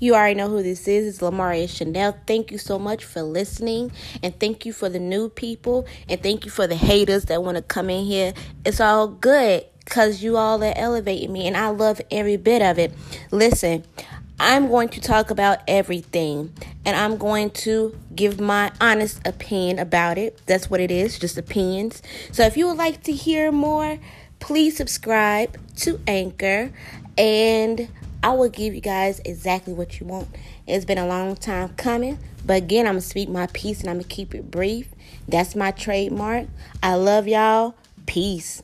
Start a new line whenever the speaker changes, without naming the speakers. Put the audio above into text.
You already know who this is. It's Lamaria Chanel. Thank you so much for listening. And thank you for the new people. And thank you for the haters that want to come in here. It's all good because you all are elevating me. And I love every bit of it. Listen, I'm going to talk about everything. And I'm going to give my honest opinion about it. That's what it is, just opinions. So if you would like to hear more, please subscribe to Anchor. And I will give you guys exactly what you want. It's been a long time coming, but again, I'm gonna speak my piece and I'm gonna keep it brief. That's my trademark. I love y'all. Peace.